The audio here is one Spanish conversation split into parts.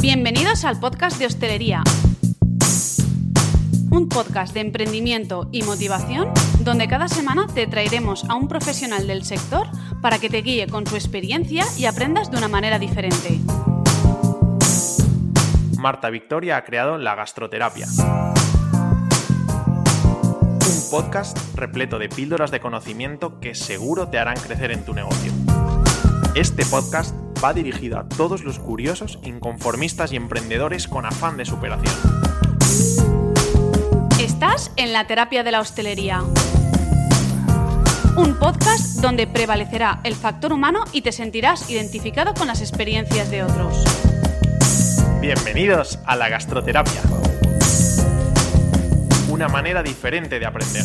Bienvenidos al podcast de hostelería. Un podcast de emprendimiento y motivación donde cada semana te traeremos a un profesional del sector para que te guíe con su experiencia y aprendas de una manera diferente. Marta Victoria ha creado La Gastroterapia. Un podcast repleto de píldoras de conocimiento que seguro te harán crecer en tu negocio. Este podcast va dirigido a todos los curiosos, inconformistas y emprendedores con afán de superación. Estás en la terapia de la hostelería. Un podcast donde prevalecerá el factor humano y te sentirás identificado con las experiencias de otros. Bienvenidos a la gastroterapia. Una manera diferente de aprender.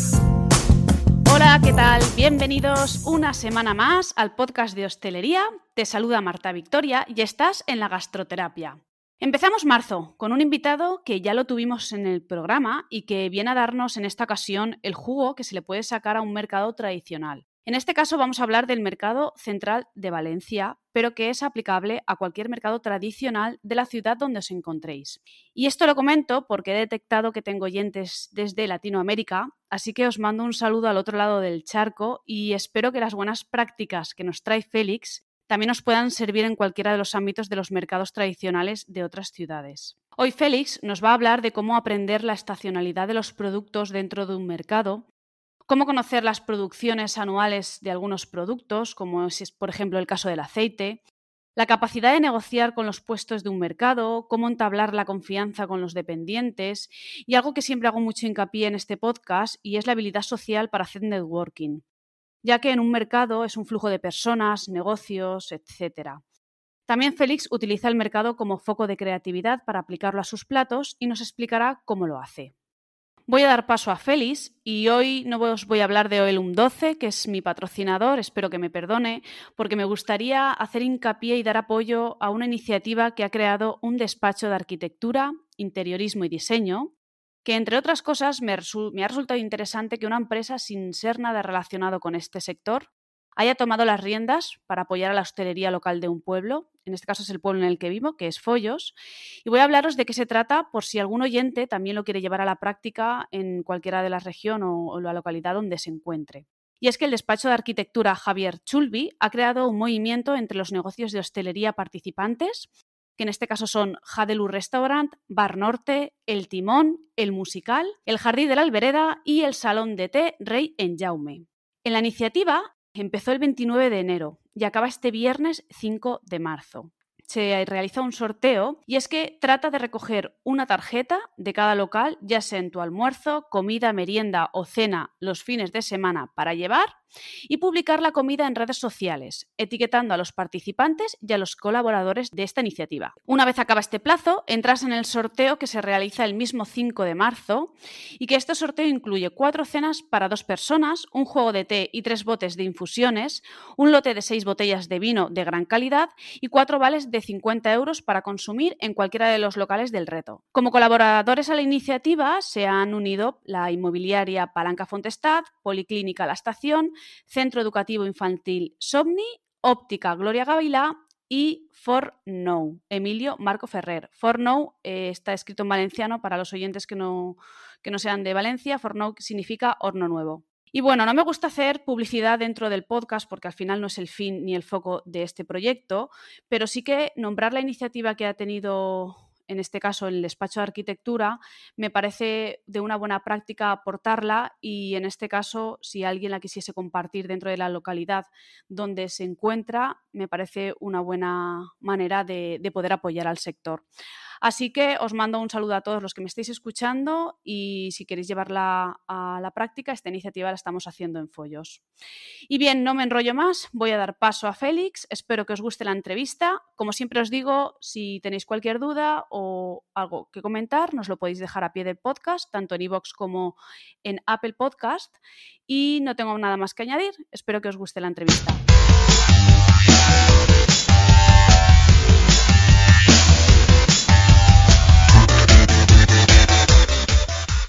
Hola, ¿qué tal? Bienvenidos una semana más al podcast de hostelería. Te saluda Marta Victoria y estás en la gastroterapia. Empezamos marzo con un invitado que ya lo tuvimos en el programa y que viene a darnos en esta ocasión el jugo que se le puede sacar a un mercado tradicional. En este caso vamos a hablar del mercado central de Valencia, pero que es aplicable a cualquier mercado tradicional de la ciudad donde os encontréis. Y esto lo comento porque he detectado que tengo oyentes desde Latinoamérica, así que os mando un saludo al otro lado del charco y espero que las buenas prácticas que nos trae Félix también os puedan servir en cualquiera de los ámbitos de los mercados tradicionales de otras ciudades. Hoy Félix nos va a hablar de cómo aprender la estacionalidad de los productos dentro de un mercado, cómo conocer las producciones anuales de algunos productos, como es por ejemplo el caso del aceite, la capacidad de negociar con los puestos de un mercado, cómo entablar la confianza con los dependientes y algo que siempre hago mucho hincapié en este podcast y es la habilidad social para hacer networking, ya que en un mercado es un flujo de personas, negocios, etc. También Félix utiliza el mercado como foco de creatividad para aplicarlo a sus platos y nos explicará cómo lo hace. Voy a dar paso a Félix y hoy no os voy a hablar de Oelum 12, que es mi patrocinador, espero que me perdone, porque me gustaría hacer hincapié y dar apoyo a una iniciativa que ha creado un despacho de arquitectura, interiorismo y diseño, que entre otras cosas me, me ha resultado interesante que una empresa sin ser nada relacionado con este sector haya tomado las riendas para apoyar a la hostelería local de un pueblo, en este caso es el pueblo en el que vivo, que es Follos, y voy a hablaros de qué se trata por si algún oyente también lo quiere llevar a la práctica en cualquiera de las región o, la localidad donde se encuentre. Y es que el despacho de arquitectura Javier Chulbi ha creado un movimiento entre los negocios de hostelería participantes, que en este caso son Jadelu Restaurant, Bar Norte, El Timón, El Musical, El Jardín de la Albereda y el Salón de Té Rey en Jaume. En la iniciativa Empezó el 29 de enero y acaba este viernes 5 de marzo. Se realiza un sorteo y es que trata de recoger una tarjeta de cada local, ya sea en tu almuerzo, comida, merienda o cena los fines de semana para llevar y publicar la comida en redes sociales, etiquetando a los participantes y a los colaboradores de esta iniciativa. Una vez acaba este plazo, entras en el sorteo que se realiza el mismo 5 de marzo y que este sorteo incluye cuatro cenas para dos personas, un juego de té y tres botes de infusiones, un lote de seis botellas de vino de gran calidad y cuatro vales de 50 euros para consumir en cualquiera de los locales del reto. Como colaboradores a la iniciativa se han unido la inmobiliaria Palanca Fontestad, Policlínica La Estación, Centro Educativo Infantil Somni, Óptica Gloria Gavilá y For No, Emilio Marco Ferrer. For No eh, está escrito en valenciano para los oyentes que no, que no sean de Valencia. For No significa horno nuevo. Y bueno, no me gusta hacer publicidad dentro del podcast porque al final no es el fin ni el foco de este proyecto, pero sí que nombrar la iniciativa que ha tenido en este caso el despacho de arquitectura, me parece de una buena práctica aportarla y en este caso, si alguien la quisiese compartir dentro de la localidad donde se encuentra, me parece una buena manera de, de poder apoyar al sector. Así que os mando un saludo a todos los que me estáis escuchando y si queréis llevarla a la práctica, esta iniciativa la estamos haciendo en Follos. Y bien, no me enrollo más, voy a dar paso a Félix, espero que os guste la entrevista. Como siempre os digo, si tenéis cualquier duda o algo que comentar, nos lo podéis dejar a pie del podcast, tanto en iVoox como en Apple Podcast. Y no tengo nada más que añadir, espero que os guste la entrevista.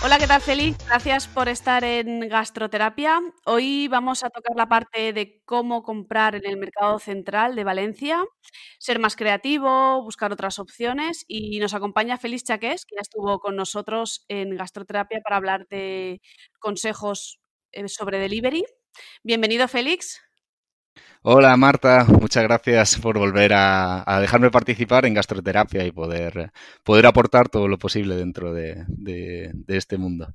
Hola ¿qué tal Félix? Gracias por estar en Gastroterapia. Hoy vamos a tocar la parte de cómo comprar en el mercado central de Valencia, ser más creativo, buscar otras opciones y nos acompaña Félix Chaqués, que ya estuvo con nosotros en Gastroterapia para hablar de consejos eh, sobre delivery. Bienvenido Félix. Hola Marta, muchas gracias por volver a, dejarme participar en gastroterapia y poder, poder aportar todo lo posible dentro de, este mundo.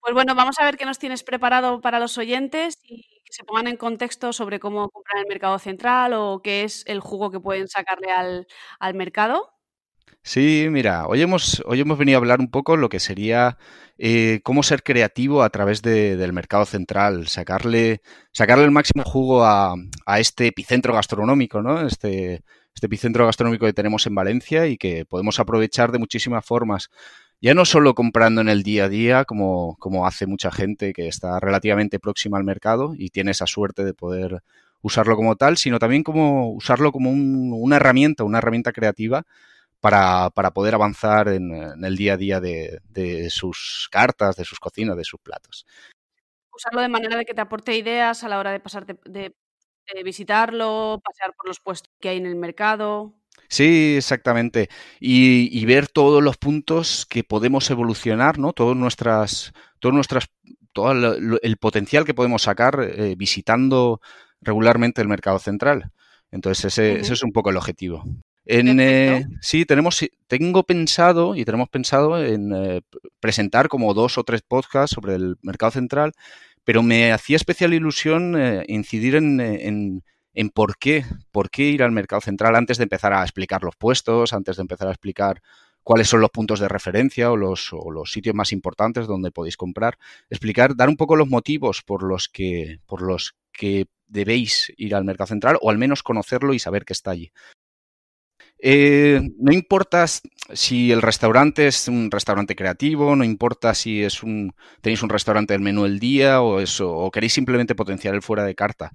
Pues bueno, vamos a ver qué nos tienes preparado para los oyentes y que se pongan en contexto sobre cómo comprar el mercado central o qué es el jugo que pueden sacarle al, al mercado. Sí, mira, hoy hemos, hoy hemos venido a hablar un poco lo que sería eh, cómo ser creativo a través del mercado central, sacarle, sacarle el máximo jugo a, este epicentro gastronómico, ¿no? Este, este epicentro gastronómico que tenemos en Valencia y que podemos aprovechar de muchísimas formas. Ya no solo comprando en el día a día, como, como hace mucha gente que está relativamente próxima al mercado y tiene esa suerte de poder usarlo como tal, sino también como usarlo como una herramienta, una herramienta creativa para, para poder avanzar en, el día a día de, sus cartas, de sus cocinas, de sus platos. Usarlo de manera de que te aporte ideas a la hora de pasar de, visitarlo, pasear por los puestos que hay en el mercado. Sí, exactamente. Y, ver todos los puntos que podemos evolucionar, ¿no? Todas nuestras, todas nuestras, todo el, potencial que podemos sacar eh, visitando regularmente el mercado central. Entonces ese, ese, es un poco el objetivo. En, eh, sí, tenemos, tengo pensado y tenemos pensado en eh, presentar como dos o tres podcasts sobre el mercado central, pero me hacía especial ilusión eh, incidir en, en, en, por qué, por qué ir al mercado central antes de empezar a explicar los puestos, antes de empezar a explicar cuáles son los puntos de referencia o los, o los sitios más importantes donde podéis comprar, explicar, dar un poco los motivos por los que, por los que debéis ir al mercado central o al menos conocerlo y saber que está allí. Eh, no importa si el restaurante es un restaurante creativo, no importa si es un tenéis un restaurante del menú del día o eso, o queréis simplemente potenciar el fuera de carta.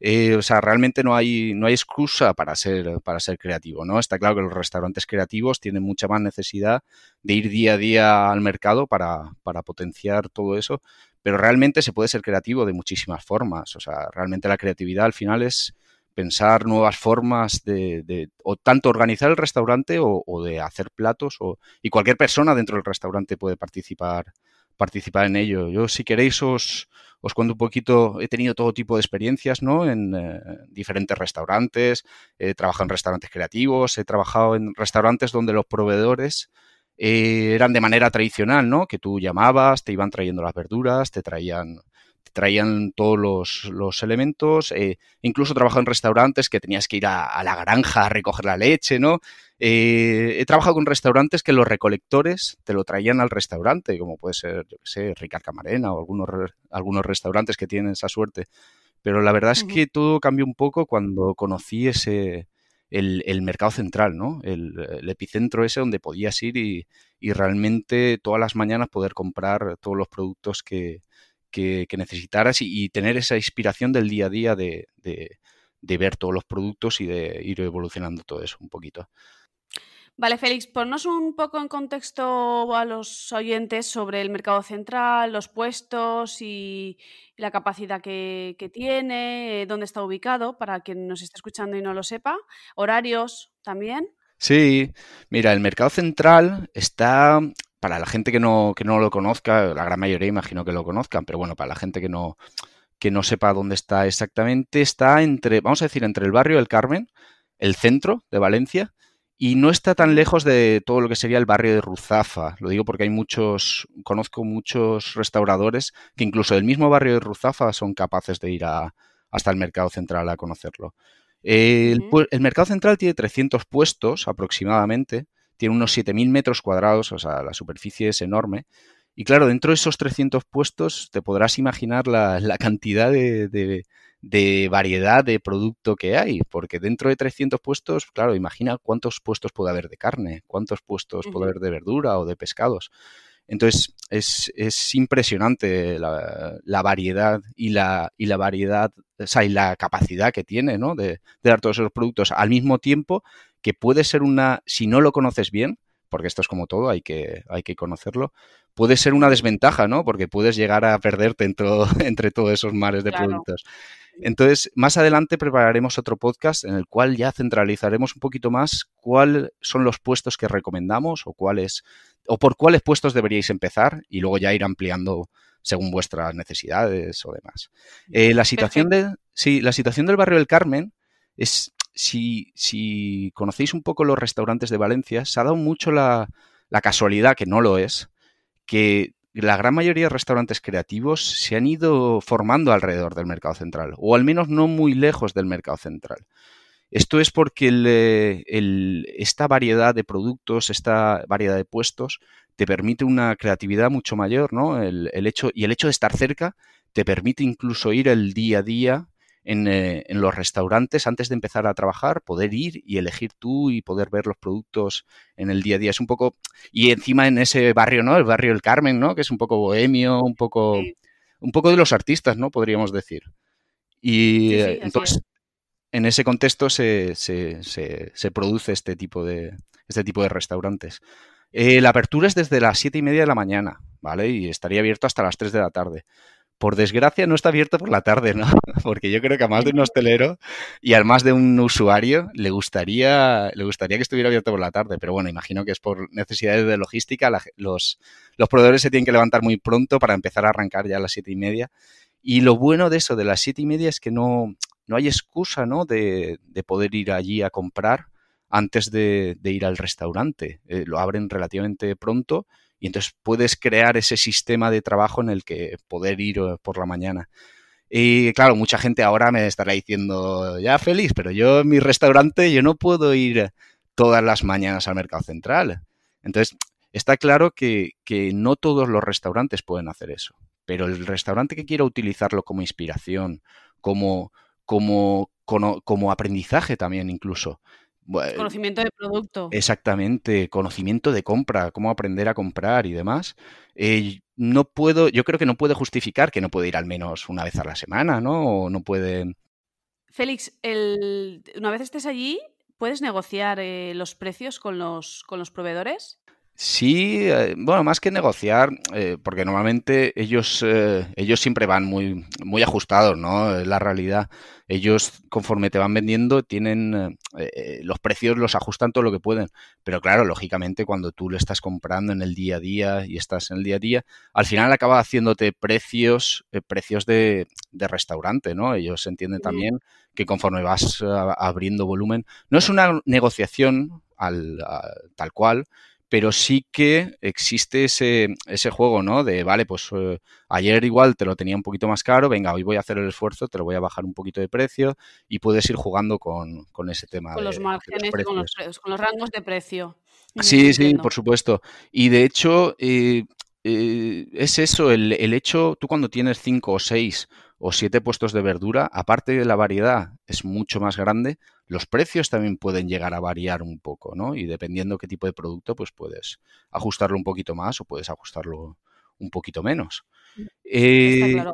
Eh, o sea, realmente no hay, no hay excusa para ser, para ser creativo, ¿no? Está claro que los restaurantes creativos tienen mucha más necesidad de ir día a día al mercado para, para potenciar todo eso, pero realmente se puede ser creativo de muchísimas formas. O sea, realmente la creatividad al final es, pensar nuevas formas de, o tanto organizar el restaurante o, de hacer platos o, y cualquier persona dentro del restaurante puede participar participar en ello. Yo si queréis os, os cuento un poquito, he tenido todo tipo de experiencias ¿no? en eh, diferentes restaurantes, he trabajado en restaurantes creativos, he trabajado en restaurantes donde los proveedores eh, eran de manera tradicional, ¿no? Que tú llamabas, te iban trayendo las verduras, te traían traían todos los, los elementos. Eh, incluso trabajo en restaurantes que tenías que ir a, la granja a recoger la leche, ¿no? Eh, he trabajado con restaurantes que los recolectores te lo traían al restaurante, como puede ser, yo qué sé, Ricard Camarena o algunos, algunos restaurantes que tienen esa suerte. Pero la verdad es que todo cambió un poco cuando conocí ese, el, el, mercado central, ¿no? El, el, epicentro ese donde podías ir y, y, realmente todas las mañanas poder comprar todos los productos que, que, necesitaras y, tener esa inspiración del día a día de, ver todos los productos y de ir evolucionando todo eso un poquito. Vale, Félix, ponnos un poco en contexto a los oyentes sobre el mercado central, los puestos y la capacidad que, que, tiene, dónde está ubicado, para quien nos esté escuchando y no lo sepa, horarios también. Sí, mira, el mercado central está para la gente que no, que no lo conozca, la gran mayoría imagino que lo conozcan, pero bueno, para la gente que no, que no sepa dónde está exactamente, está entre, vamos a decir, entre el barrio del Carmen, el centro de Valencia, y no está tan lejos de todo lo que sería el barrio de Ruzafa. Lo digo porque hay muchos, conozco muchos restauradores que incluso del mismo barrio de Ruzafa son capaces de ir a, hasta el mercado central a conocerlo. El, el mercado central tiene 300 puestos aproximadamente tiene unos 7.000 metros cuadrados, o sea, la superficie es enorme. Y claro, dentro de esos 300 puestos te podrás imaginar la, cantidad de, variedad de producto que hay, porque dentro de 300 puestos, claro, imagina cuántos puestos puede haber de carne, cuántos puestos puede haber de verdura o de pescados. Entonces, es, impresionante la, variedad y la, y la variedad, o sea, y la capacidad que tiene, ¿no? De, de dar todos esos productos al mismo tiempo que puede ser una, si no lo conoces bien, porque esto es como todo, hay que, hay que conocerlo, puede ser una desventaja, ¿no? Porque puedes llegar a perderte entre todos esos mares de productos. Entonces, más adelante prepararemos otro podcast en el cual ya centralizaremos un poquito más cuáles son los puestos que recomendamos o cuáles o por cuáles puestos deberíais empezar y luego ya ir ampliando según vuestras necesidades o demás. Eh, la situación de, sí, la situación del barrio del Carmen es si, conocéis un poco los restaurantes de Valencia, se ha dado mucho la, casualidad, que no lo es, que la gran mayoría de restaurantes creativos se han ido formando alrededor del mercado central, o al menos no muy lejos del mercado central. Esto es porque esta variedad de productos, esta variedad de puestos, te permite una creatividad mucho mayor, ¿no? El, hecho, y el hecho de estar cerca te permite incluso ir el día a día eh, en, los restaurantes antes de empezar a trabajar, poder ir y elegir tú y poder ver los productos en el día a día. Es un poco, y encima en ese barrio, ¿no? El barrio del Carmen, ¿no? Que es un poco bohemio, un poco, un poco de los artistas, ¿no? Podríamos decir. Y eh, entonces, en ese contexto se, se, se, produce este tipo de, este tipo de restaurantes. Eh, la apertura es desde las siete y media de la mañana, ¿vale? Y estaría abierto hasta las 3 de la tarde. Por desgracia no está abierto por la tarde, ¿no? Porque yo creo que a más de un hostelero y a más de un usuario le gustaría, le gustaría que estuviera abierto por la tarde. Pero bueno, imagino que es por necesidades de logística. los, los proveedores se tienen que levantar muy pronto para empezar a arrancar ya a las siete y media. Y lo bueno de eso, de las siete y media, es que no, no hay excusa, ¿no? De, de poder ir allí a comprar antes de, ir al restaurante. Eh, lo abren relativamente pronto y entonces puedes crear ese sistema de trabajo en el que poder ir eh, por la mañana. Y claro, mucha gente ahora me estará diciendo, ya feliz, pero yo en mi restaurante yo no puedo ir todas las mañanas al mercado central. Entonces, está claro que, que no todos los restaurantes pueden hacer eso, pero el restaurante que quiera utilizarlo como inspiración, como, como, como aprendizaje también incluso, conocimiento de producto. Exactamente, conocimiento de compra, cómo aprender a comprar y demás. Eh, no puedo, yo creo que no puede justificar que no puede ir al menos una vez a la semana, ¿no? O no puede. Félix, una vez estés allí, ¿puedes negociar eh, los precios con los, con los proveedores? Sí, eh, bueno, más que negociar, eh, porque normalmente ellos, eh, ellos siempre van muy, muy ajustados, ¿no? Es la realidad. Ellos, conforme te van vendiendo, tienen los precios, los ajustan todo lo que pueden. Pero claro, lógicamente, cuando tú le estás comprando en el día a día y estás en el día a día, al final acaba haciéndote precios, precios de, de, restaurante, ¿no? Ellos entienden también que conforme vas abriendo volumen, no es una negociación al, tal cual, pero sí que existe ese, ese juego, ¿no? De, vale, pues eh, ayer igual te lo tenía un poquito más caro, venga, hoy voy a hacer el esfuerzo, te lo voy a bajar un poquito de precio y puedes ir jugando con, ese tema. Con los márgenes, con, los, con los rangos de precio. Sí, sí, por supuesto. Y de hecho, eh, eh, es eso, el, el, hecho, tú cuando tienes cinco o seis o siete puestos de verdura, aparte de la variedad es mucho más grande, los precios también pueden llegar a variar un poco, ¿no? Y dependiendo qué tipo de producto, pues puedes ajustarlo un poquito más o puedes ajustarlo un poquito menos. Mm, eh,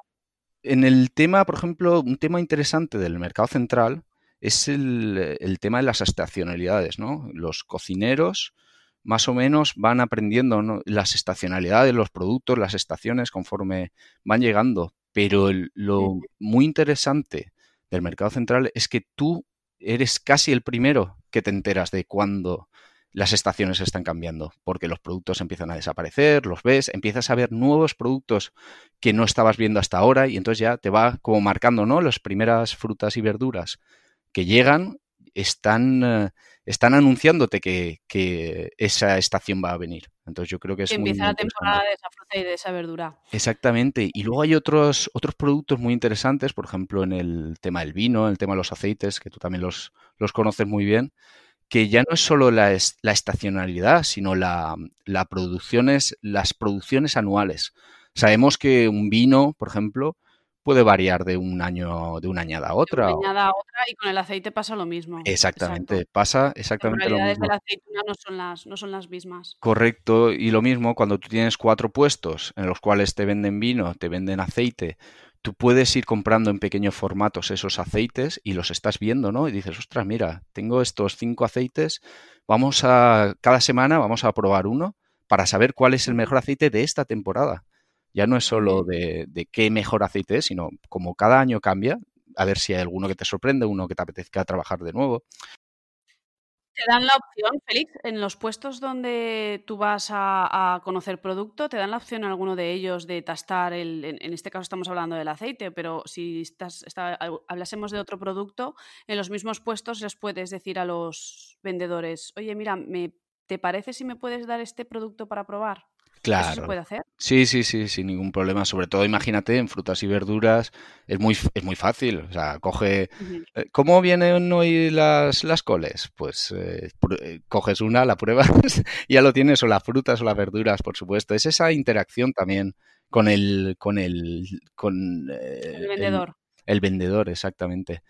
en el tema, por ejemplo, un tema interesante del mercado central es el, el tema de las estacionalidades, ¿no? Los cocineros más o menos van aprendiendo las estacionalidades, los productos, las estaciones conforme van llegando. Pero lo muy interesante del mercado central es que tú eres casi el primero que te enteras de cuándo las estaciones están cambiando, porque los productos empiezan a desaparecer, los ves, empiezas a ver nuevos productos que no estabas viendo hasta ahora y entonces ya te va como marcando, ¿no? Las primeras frutas y verduras que llegan están, eh, están anunciándote que, esa estación va a venir. Entonces yo creo que es empieza la temporada de esa fruta y de esa verdura. Exactamente. Y luego hay otros, otros productos muy interesantes, por ejemplo, en el tema del vino, en el tema de los aceites, que tú también los, los conoces muy bien, que ya no es solo la, la estacionalidad, sino la, la producciones, las producciones anuales. Sabemos que un vino, por ejemplo, puede variar de un año de una añada a otra. De una añada a otra y con el aceite pasa lo mismo. Exactamente, pasa exactamente lo mismo. Las de la aceituna no son las, no son las mismas. Correcto, y lo mismo cuando tú tienes cuatro puestos en los cuales te venden vino, te venden aceite, tú puedes ir comprando en pequeños formatos esos aceites y los estás viendo, ¿no? Y dices, ostras, mira, tengo estos cinco aceites, vamos a, cada semana vamos a probar uno para saber cuál es el mejor aceite de esta temporada. Ya no es solo de, de qué mejor aceite es, sino como cada año cambia, a ver si hay alguno que te sorprende, uno que te apetezca trabajar de nuevo. Te dan la opción, Félix, en los puestos donde tú vas a, conocer producto, te dan la opción en alguno de ellos de tastar el, en, este caso estamos hablando del aceite, pero si estás, hablásemos de otro producto, en los mismos puestos les puedes decir a los vendedores, oye, mira, me, ¿te parece si me puedes dar este producto para probar? Claro. ¿Eso se puede hacer? Sí, sí, sí, sin ningún problema. Sobre todo, imagínate, en frutas y verduras es muy, es muy fácil. O sea, coge... Eh, ¿Cómo vienen hoy las, las coles? Pues eh, eh, coges una, la pruebas y ya lo tienes, o las frutas o las verduras, por supuesto. Es esa interacción también con el... Con el, con, el vendedor. El, vendedor, exactamente.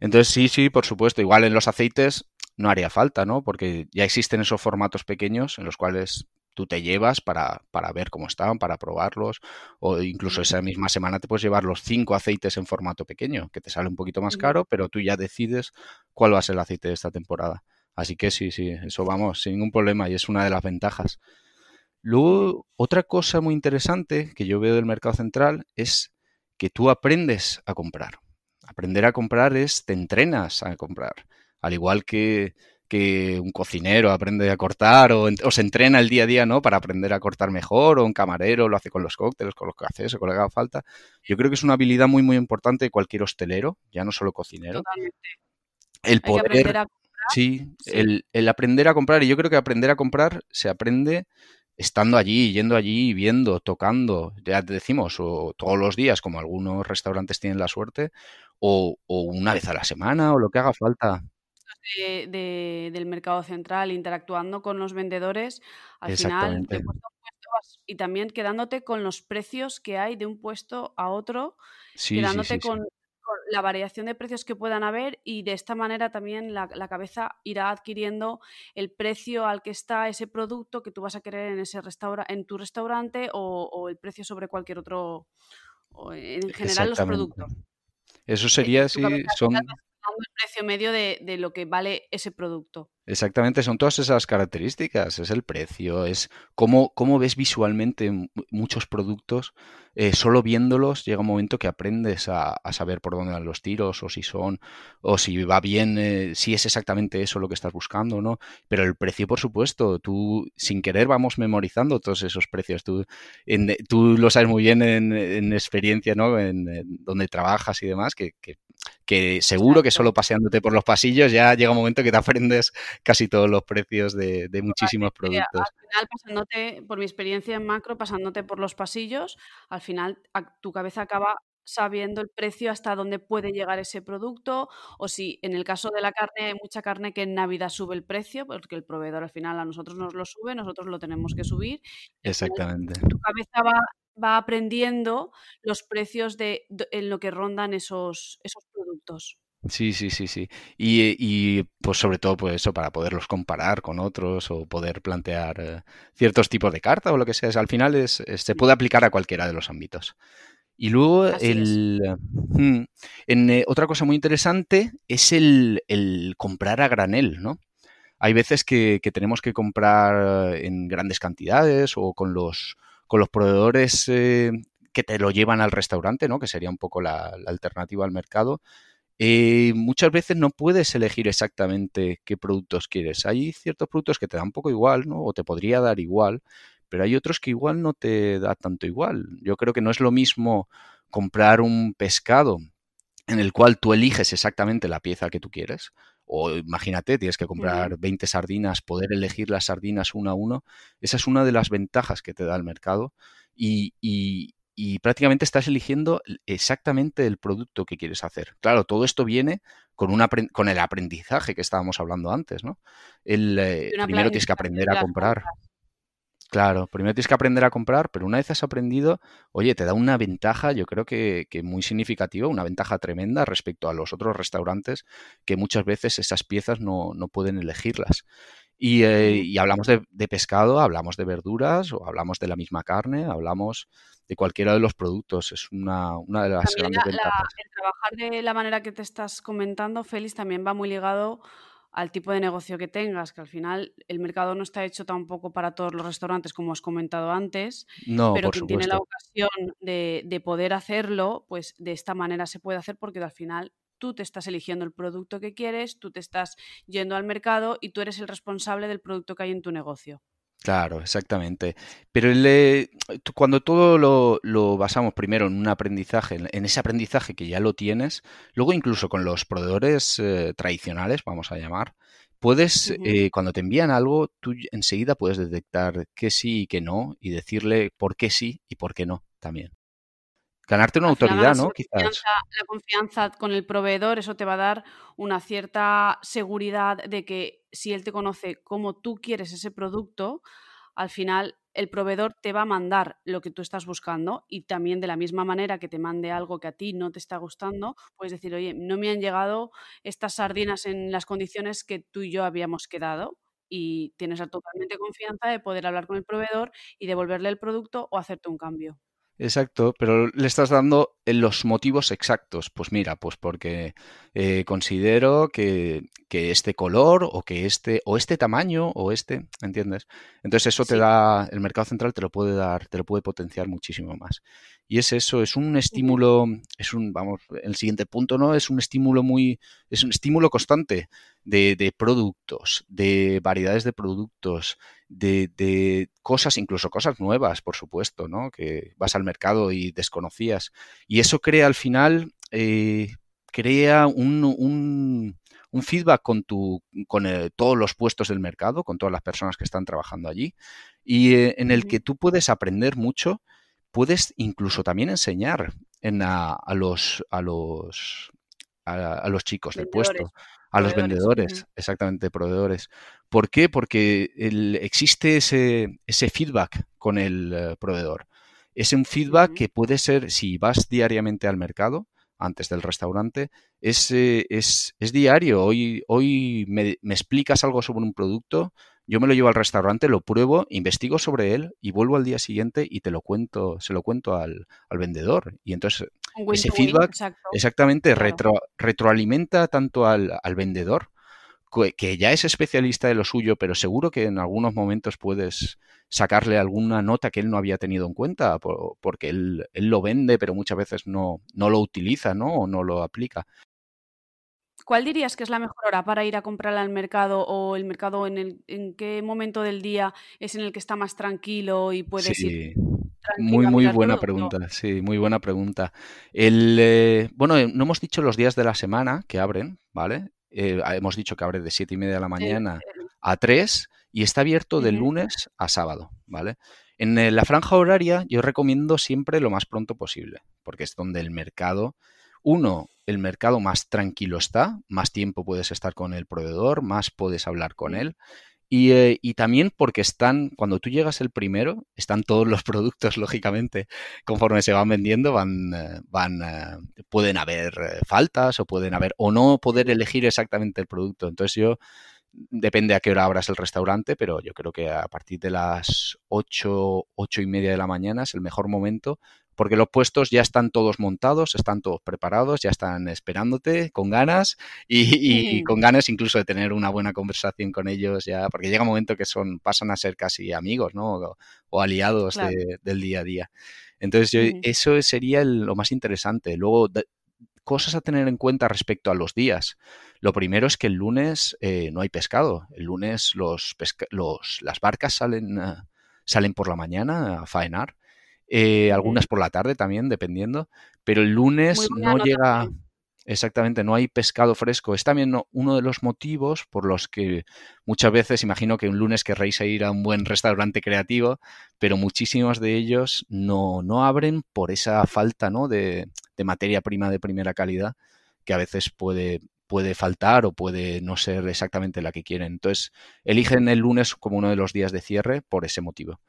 Entonces, sí, sí, por supuesto. Igual en los aceites no haría falta, ¿no? Porque ya existen esos formatos pequeños en los cuales tú te llevas para, para, ver cómo están, para probarlos, o incluso esa misma semana te puedes llevar los cinco aceites en formato pequeño, que te sale un poquito más caro, pero tú ya decides cuál va a ser el aceite de esta temporada. Así que sí, sí, eso vamos, sin ningún problema y es una de las ventajas. Luego, otra cosa muy interesante que yo veo del mercado central es que tú aprendes a comprar. Aprender a comprar es, te entrenas a comprar. Al igual que que un cocinero aprende a cortar o, se entrena el día a día, ¿no? Para aprender a cortar mejor, o un camarero lo hace con los cócteles, con los cafés o con lo que haga falta. Yo creo que es una habilidad muy, muy importante de cualquier hostelero, ya no solo cocinero. Totalmente. El poder... Sí, El, el, aprender a comprar. Y yo creo que aprender a comprar se aprende estando allí, yendo allí, viendo, tocando, ya te decimos, o todos los días, como algunos restaurantes tienen la suerte, o, o una vez a la semana, o lo que haga falta del mercado central, interactuando con los vendedores, al final y también quedándote con los precios que hay de un puesto a otro, quedándote con, la variación de precios que puedan haber y de esta manera también la, cabeza irá adquiriendo el precio al que está ese producto que tú vas a querer en, ese restaura en tu restaurante o, el precio sobre cualquier otro, en general los productos. Eso sería si son el precio medio de, de, lo que vale ese producto. Exactamente, son todas esas características, es el precio, es cómo, cómo ves visualmente muchos productos, eh, solo viéndolos llega un momento que aprendes a, saber por dónde van los tiros o si son, o si va bien, eh, si es exactamente eso lo que estás buscando, ¿no? Pero el precio, por supuesto, tú sin querer vamos memorizando todos esos precios, tú, en, tú lo sabes muy bien en, experiencia, ¿no? En, donde trabajas y demás, que, que, que seguro que solo paseándote por los pasillos ya llega un momento que te aprendes casi todos los precios de, muchísimos productos. Al final, pasándote, por mi experiencia en macro, pasándote por los pasillos, al final tu cabeza acaba sabiendo el precio hasta dónde puede llegar ese producto o si en el caso de la carne hay mucha carne que en Navidad sube el precio porque el proveedor al final a nosotros nos lo sube, nosotros lo tenemos que subir. Exactamente. Tu cabeza va, va aprendiendo los precios de, en lo que rondan esos, esos productos. Sí, sí, sí, sí. Y, y, pues sobre todo pues eso, para poderlos comparar con otros o poder plantear eh, ciertos tipos de carta o lo que sea. al final es, se puede aplicar a cualquiera de los ámbitos. Y luego el, mm, en, eh, otra cosa muy interesante es el, el, comprar a granel, ¿no? Hay veces que, que, tenemos que comprar en grandes cantidades o con los, con los proveedores eh, que te lo llevan al restaurante, ¿no? Que sería un poco la, la alternativa al mercado eh, muchas veces no puedes elegir exactamente qué productos quieres. Hay ciertos productos que te dan un poco igual, ¿no? O te podría dar igual, pero hay otros que igual no te da tanto igual. Yo creo que no es lo mismo comprar un pescado en el cual tú eliges exactamente la pieza que tú quieres. O imagínate, tienes que comprar 20 sardinas, poder elegir las sardinas uno a uno. Esa es una de las ventajas que te da el mercado. Y, y, y prácticamente estás eligiendo exactamente el producto que quieres hacer. Claro, todo esto viene con, una, con el aprendizaje que estábamos hablando antes, ¿no? El, eh, primero tienes que aprender a comprar. Claro, primero tienes que aprender a comprar, pero una vez has aprendido, oye, te da una ventaja, yo creo que, que, muy significativa, una ventaja tremenda respecto a los otros restaurantes que muchas veces esas piezas no, no pueden elegirlas. Eh, y, hablamos de, pescado, hablamos de verduras o hablamos de la misma carne, hablamos de cualquiera de los productos. Es una, una de las grandes ventajas. el trabajar de la manera que te estás comentando, Félix, también va muy ligado al tipo de negocio que tengas, que al final el mercado no está hecho tampoco para todos los restaurantes, como has comentado antes, no, pero quien tiene la ocasión de, de, poder hacerlo, pues de esta manera se puede hacer porque al final tú te estás eligiendo el producto que quieres, tú te estás yendo al mercado y tú eres el responsable del producto que hay en tu negocio. Claro, exactamente. Pero el, cuando todo lo, basamos primero en un aprendizaje, en ese aprendizaje que ya lo tienes, luego incluso con los proveedores eh, tradicionales, vamos a llamar, puedes, eh, cuando te envían algo, tú enseguida puedes detectar que sí y que no y decirle por qué sí y por qué no también. Ganarte una autoridad, ¿no? Quizás. La confianza con el proveedor, eso te va a dar una cierta seguridad de que si él te conoce como tú quieres ese producto, al final el proveedor te va a mandar lo que tú estás buscando y también de la misma manera que te mande algo que a ti no te está gustando, puedes decir, oye, no me han llegado estas sardinas en las condiciones que tú y yo habíamos quedado y tienes totalmente confianza de poder hablar con el proveedor y devolverle el producto o hacerte un cambio. Exacto, pero le estás dando los motivos exactos. Pues mira, pues porque eh, considero que, que, este color o que este o este tamaño o este, ¿entiendes? Entonces eso te da, el mercado central te lo puede dar, te lo puede potenciar muchísimo más. Y es eso, es un estímulo, es un, vamos, el siguiente punto, ¿no? Es un estímulo muy, es un estímulo constante de, de productos, de variedades de productos, de, de, cosas, incluso cosas nuevas, por supuesto, ¿no? Que vas al mercado y desconocías. Y eso crea al final, eh, crea un, un, un, feedback con, tu, con eh, todos los puestos del mercado, con todas las personas que están trabajando allí, y eh, en el que tú puedes aprender mucho, puedes incluso también enseñar en a, los, a, los, a, los chicos del puesto a los vendedores, exactamente, proveedores. ¿Por qué? Porque existe ese, ese, feedback con el eh, proveedor. Es un feedback que puede ser, si vas diariamente al mercado, antes del restaurante, es, eh, es, es diario. Hoy, hoy me, me, explicas algo sobre un producto, yo me lo llevo al restaurante, lo pruebo, investigo sobre él y vuelvo al día siguiente y te lo cuento, se lo cuento al, al vendedor. Y entonces ese feedback exactamente retro, retroalimenta tanto al, al, vendedor, que ya es especialista de lo suyo, pero seguro que en algunos momentos puedes sacarle alguna nota que él no había tenido en cuenta, porque él, él lo vende, pero muchas veces no, no lo utiliza, ¿no? O no lo aplica. ¿Cuál dirías que es la mejor hora para ir a comprar al mercado o el mercado en, el, en qué momento del día es en el que está más tranquilo y puedes sí. ir? Muy, muy buena pregunta, sí, muy buena pregunta. El, eh, bueno, eh, no hemos dicho los días de la semana que abren, ¿vale? Eh, hemos dicho que abre de siete y media de la mañana a 3 y está abierto de lunes a sábado, ¿vale? En la franja horaria yo recomiendo siempre lo más pronto posible, porque es donde el mercado uno, el mercado más tranquilo está, más tiempo puedes estar con el proveedor, más puedes hablar con él. Y, eh, y, también porque están, cuando tú llegas el primero, están todos los productos, lógicamente, conforme se van vendiendo, van, eh, van, eh, pueden haber faltas o pueden haber, o no poder elegir exactamente el producto. Entonces yo, depende a qué hora abras el restaurante, pero yo creo que a partir de las 8, 8 y media de la mañana es el mejor momento porque los puestos ya están todos montados, están todos preparados, ya están esperándote con ganas y, con ganas incluso de tener una buena conversación con ellos ya, porque llega un momento que son, pasan a ser casi amigos, ¿no? O, aliados del día a día. Entonces, eso sería lo más interesante. Luego, cosas a tener en cuenta respecto a los días. Lo primero es que el lunes eh, no hay pescado. El lunes los, los las barcas salen, uh, salen por la mañana a faenar eh, algunas por la tarde también, dependiendo, pero el lunes no llega... Exactamente, no hay pescado fresco. Es también uno de los motivos por los que muchas veces imagino que un lunes querréis ir a un buen restaurante creativo, pero muchísimos de ellos no, no abren por esa falta ¿no? de, de, materia prima de primera calidad que a veces puede, puede faltar o puede no ser exactamente la que quieren. Entonces, eligen el lunes como uno de los días de cierre por ese motivo.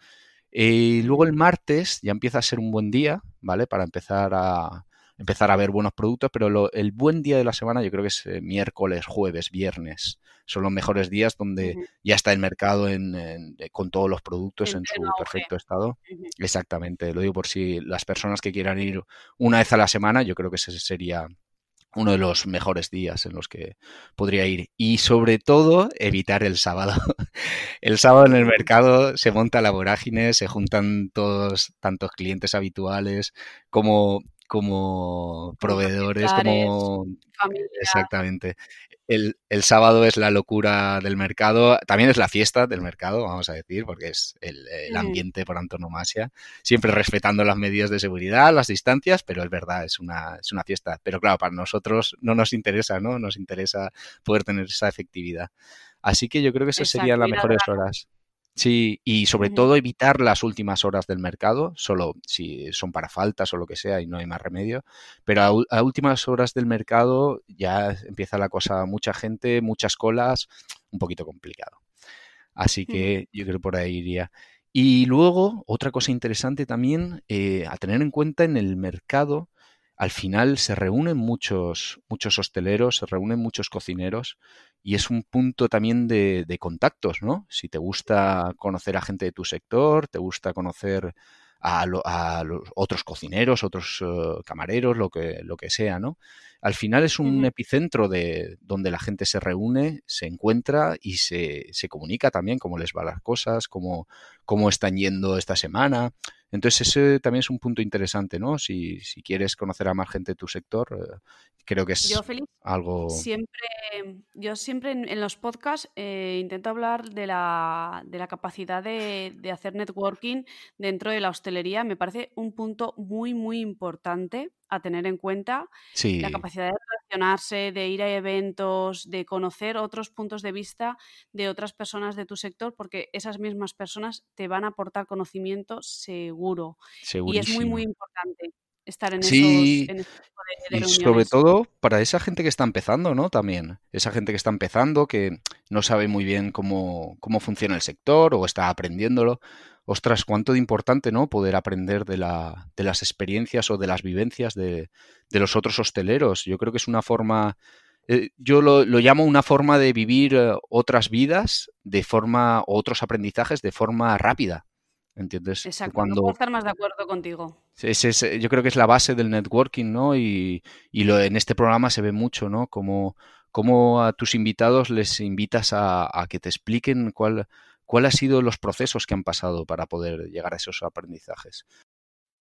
Y luego el martes ya empieza a ser un buen día, ¿vale? Para empezar a, empezar a ver buenos productos, pero el buen día de la semana yo creo que es eh, miércoles, jueves, viernes. Son los mejores días donde ya está el mercado en, eh, con todos los productos en, su perfecto estado. Exactamente, lo digo por si las personas que quieran ir una vez a la semana, yo creo que ese sería uno de los mejores días en los que podría ir. Y sobre todo, evitar el sábado. El sábado en el mercado se monta la vorágine, se juntan todos, tantos clientes habituales como como proveedores, como... Exactamente. El, el, sábado es la locura del mercado, también es la fiesta del mercado, vamos a decir, porque es el, el ambiente por antonomasia, siempre respetando las medidas de seguridad, las distancias, pero es verdad, es una, es una fiesta. Pero claro, para nosotros no nos interesa, ¿no? Nos interesa poder tener esa efectividad. Así que yo creo que esas serían las mejores horas. Sí, y sobre todo evitar las últimas horas del mercado, solo si son para faltas o lo que sea y no hay más remedio. Pero a, últimas horas del mercado ya empieza la cosa, mucha gente, muchas colas, un poquito complicado. Así que yo creo que por ahí iría. Y luego, otra cosa interesante también eh, a tener en cuenta en el mercado, al final se reúnen muchos, muchos hosteleros, se reúnen muchos cocineros y es un punto también de, contactos, ¿no? Si te gusta conocer a gente de tu sector, te gusta conocer a, los otros cocineros, otros eh, camareros, lo que, lo que sea, ¿no? Al final es un epicentro de donde la gente se reúne, se encuentra y se, se comunica también cómo les van las cosas, cómo, cómo están yendo esta semana. Entonces ese también es un punto interesante, ¿no? Si, si quieres conocer a más gente de tu sector, eh, creo que es algo... Siempre, yo siempre en, los podcasts eh, intento hablar de la, de la capacidad de, de, hacer networking dentro de la hostelería. Me parece un punto muy, muy importante a tener en cuenta. La capacidad de relacionarse, de ir a eventos, de conocer otros puntos de vista de otras personas de tu sector, porque esas mismas personas te van a aportar conocimiento seguro. Y es muy, muy importante estar en sí, esos, en y sobre todo para esa gente que está empezando, ¿no? También, esa gente que está empezando, que no sabe muy bien cómo, cómo funciona el sector o está aprendiéndolo. Ostras, cuánto de importante, ¿no? Poder aprender de, la, de las experiencias o de las vivencias de, de los otros hosteleros. Yo creo que es una forma, eh, yo lo, lo, llamo una forma de vivir eh, otras vidas de forma, o otros aprendizajes de forma rápida. ¿Entiendes? Exacto, Cuando... no puedo estar más de acuerdo contigo. yo creo que es la base del networking, ¿no? Y, y lo, en este programa se ve mucho, ¿no? Como, como a tus invitados les invitas a, a que te expliquen cuál, cuál han sido los procesos que han pasado para poder llegar a esos aprendizajes.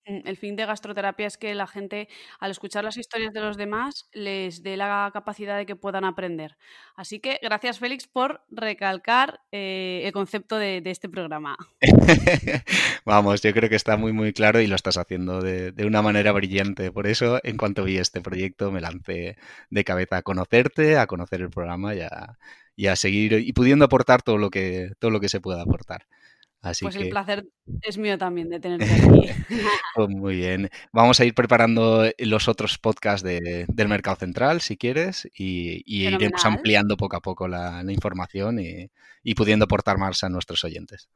Mm, el fin de gastroterapia es que la gente, al escuchar las historias de los demás, les dé la capacidad de que puedan aprender. Así que gracias, Félix, por recalcar eh, el concepto de, este programa. Vamos, yo creo que está muy, muy claro y lo estás haciendo de, una manera brillante. Por eso, en cuanto vi este proyecto, me lancé de cabeza a conocerte, a conocer el programa y a, y a seguir y pudiendo aportar todo lo que, todo lo que se pueda aportar pues el placer es mío también de tenerte aquí. Pues muy bien. Vamos a ir preparando los otros podcasts del Mercado Central, si quieres, y, iremos ampliando poco a poco la, información y, pudiendo aportar más a nuestros oyentes.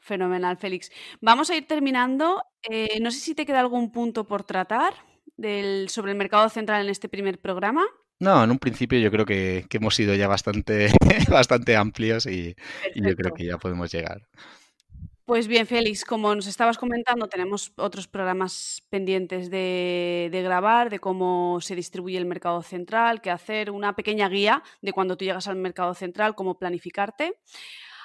Fenomenal, Félix. Vamos a ir terminando. Eh, no sé si te queda algún punto por tratar del, sobre el Mercado Central en este primer programa. No, en un principio yo creo que, hemos sido ya bastante, bastante amplios y yo creo que ya podemos llegar. Pues bien, Félix, como nos estabas comentando, tenemos otros programas pendientes de, grabar, de cómo se distribuye el mercado central, que hacer una pequeña guía de cuando tú llegas al mercado central, cómo planificarte.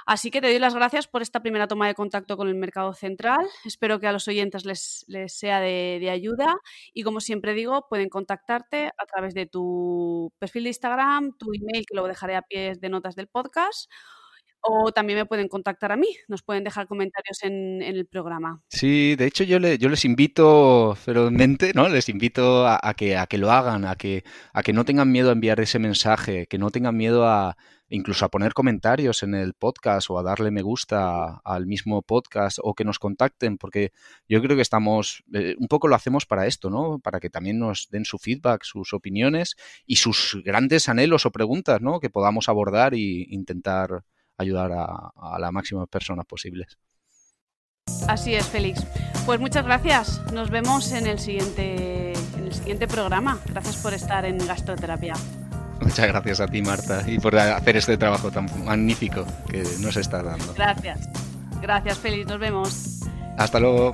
Así que te doy las gracias por esta primera toma de contacto con el mercado central. Espero que a los oyentes les, sea de, ayuda y como siempre digo, pueden contactarte a través de tu perfil de Instagram, tu email, que lo dejaré a pies de notas del podcast o también me pueden contactar a mí, nos pueden dejar comentarios en, el programa. Sí, de hecho yo, le, yo les invito ferozmente, ¿no? Les invito a, que, a que lo hagan, a que, a que no tengan miedo a enviar ese mensaje, que no tengan miedo a incluso a poner comentarios en el podcast o a darle me gusta al mismo podcast o que nos contacten, porque yo creo que estamos, eh, un poco lo hacemos para esto, ¿no? Para que también nos den su feedback, sus opiniones y sus grandes anhelos o preguntas, ¿no? Que podamos abordar e intentar ayudar a, a las máximas personas posibles. Así es, Félix. Pues muchas gracias. Nos vemos en el siguiente, el siguiente programa. Gracias por estar en Gastroterapia. Muchas gracias a ti, Marta, y por hacer este trabajo tan magnífico que nos está dando. Gracias. Gracias, Félix. Nos vemos. Hasta luego.